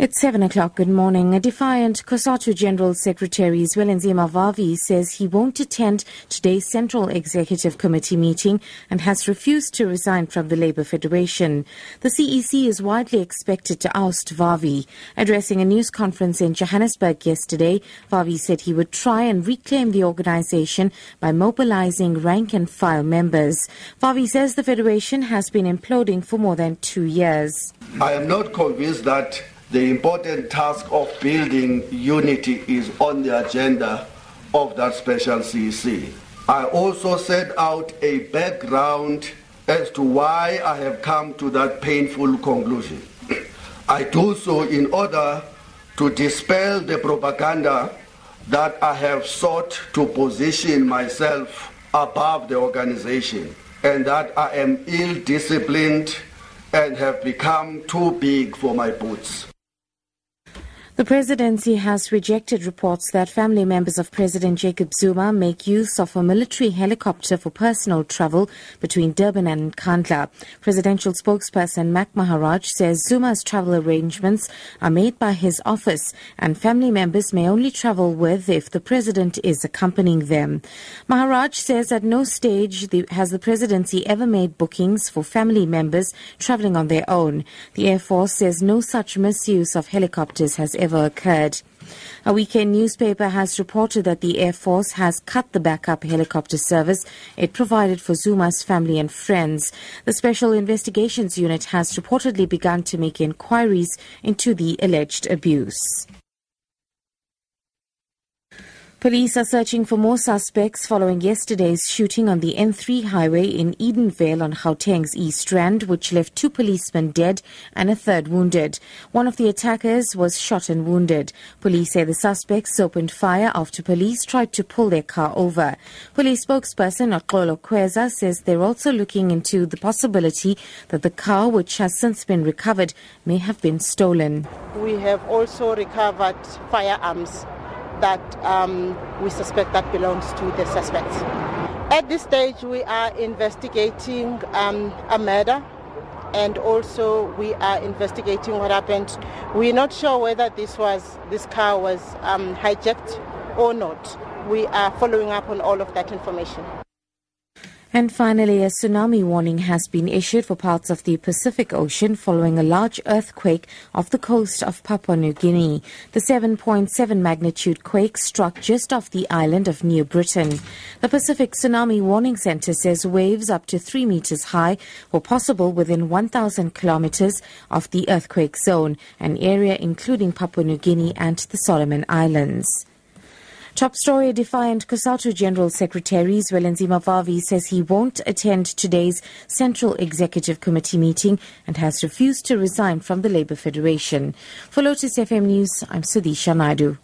It's 7 o'clock. Good morning. A defiant COSATU General Secretary Zwelinzima Vavi says he won't attend today's Central Executive Committee meeting and has refused to resign from the Labour Federation. The CEC is widely expected to oust Vavi. Addressing a news conference in Johannesburg yesterday, Vavi said he would try and reclaim the organisation by mobilising rank and file members. Vavi says the Federation has been imploding for more than two years. I am not convinced that the important task of building unity is on the agenda of that special CEC. I also set out a background as to why I have come to that painful conclusion. I do so in order to dispel the propaganda that I have sought to position myself above the organization and that I am ill disciplined and have become too big for my boots. The presidency has rejected reports that family members of President Jacob Zuma make use of a military helicopter for personal travel between Durban and Nkandla. Presidential spokesperson Mac Maharaj says Zuma's travel arrangements are made by his office and family members may only travel with if the president is accompanying them. Maharaj says at no stage has the presidency ever made bookings for family members traveling on their own. The Air Force says no such misuse of helicopters has ever ever occurred. A weekend newspaper has reported that the Air Force has cut the backup helicopter service it provided for Zuma's family and friends. The Special Investigations Unit has reportedly begun to make inquiries into the alleged abuse. Police are searching for more suspects following yesterday's shooting on the N3 highway in Edenvale on Gauteng's East Rand, which left two policemen dead and a third wounded. One of the attackers was shot and wounded. Police say the suspects opened fire after police tried to pull their car over. Police spokesperson Oxolo Kweza says they're also looking into the possibility that the car, which has since been recovered, may have been stolen. We have also recovered firearms that um, we suspect that belongs to the suspects. At this stage, we are investigating um, a murder and also we are investigating what happened. We're not sure whether this was this car was um, hijacked or not. We are following up on all of that information. And finally, a tsunami warning has been issued for parts of the Pacific Ocean following a large earthquake off the coast of Papua New Guinea. The 7.7 magnitude quake struck just off the island of New Britain. The Pacific Tsunami Warning Center says waves up to 3 meters high were possible within 1,000 kilometers of the earthquake zone, an area including Papua New Guinea and the Solomon Islands. Top story defiant COSATU General Secretary Zwelinzima Vavi says he won't attend today's Central Executive Committee meeting and has refused to resign from the Labour Federation. For Lotus FM News, I'm Sudisha Naidu.